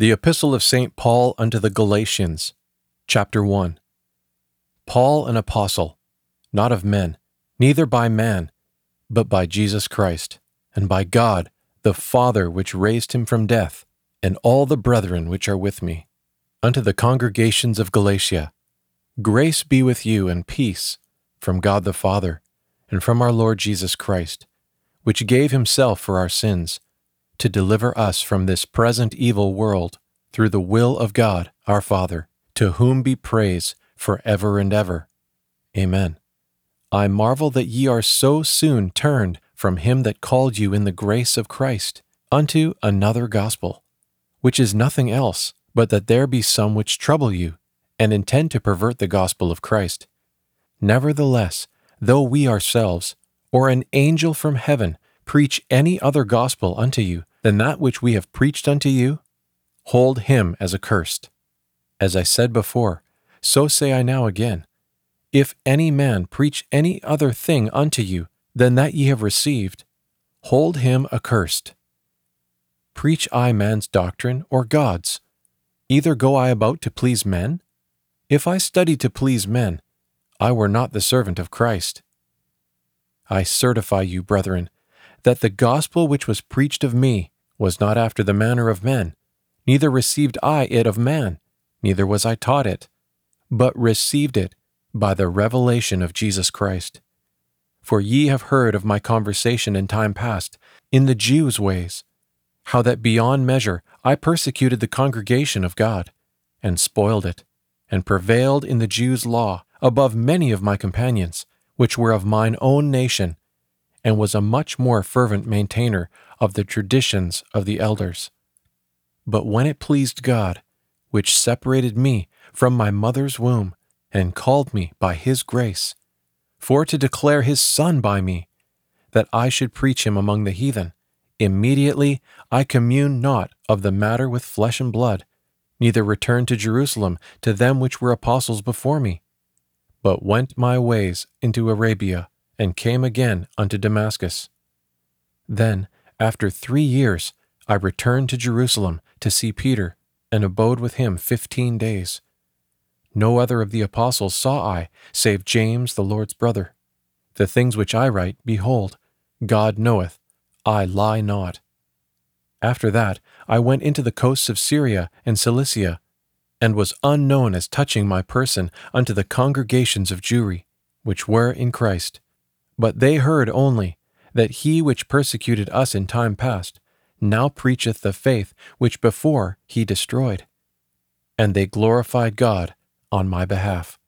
The Epistle of St. Paul unto the Galatians, chapter 1. Paul, an apostle, not of men, neither by man, but by Jesus Christ, and by God, the Father which raised him from death, and all the brethren which are with me, unto the congregations of Galatia. Grace be with you and peace from God the Father, and from our Lord Jesus Christ, which gave himself for our sins to deliver us from this present evil world, through the will of God our Father, to whom be praise for ever and ever. Amen. I marvel that ye are so soon turned from him that called you in the grace of Christ unto another gospel, which is nothing else but that there be some which trouble you, and intend to pervert the gospel of Christ. Nevertheless, though we ourselves, or an angel from heaven, preach any other gospel unto you, than that which we have preached unto you? Hold him as accursed. As I said before, so say I now again. If any man preach any other thing unto you than that ye have received, hold him accursed. Preach I man's doctrine or God's? Either go I about to please men? If I study to please men, I were not the servant of Christ. I certify you, brethren, that the gospel which was preached of me was not after the manner of men, neither received I it of man, neither was I taught it, but received it by the revelation of Jesus Christ. For ye have heard of my conversation in time past, in the Jews' ways, how that beyond measure I persecuted the congregation of God, and spoiled it, and prevailed in the Jews' law above many of my companions, which were of mine own nation, and was a much more fervent maintainer of the traditions of the elders. But when it pleased God, which separated me from my mother's womb, and called me by his grace, for to declare his Son by me, that I should preach him among the heathen, immediately I communed not of the matter with flesh and blood, neither returned to Jerusalem to them which were apostles before me, but went my ways into Arabia, and came again unto Damascus. Then, after three years, I returned to Jerusalem to see Peter, and abode with him fifteen days. No other of the apostles saw I, save James the Lord's brother. The things which I write, behold, God knoweth, I lie not. After that, I went into the coasts of Syria and Cilicia, and was unknown as touching my person unto the congregations of Jewry, which were in Christ. But they heard only that he which persecuted us in time past now preacheth the faith which before he destroyed. And they glorified God on my behalf.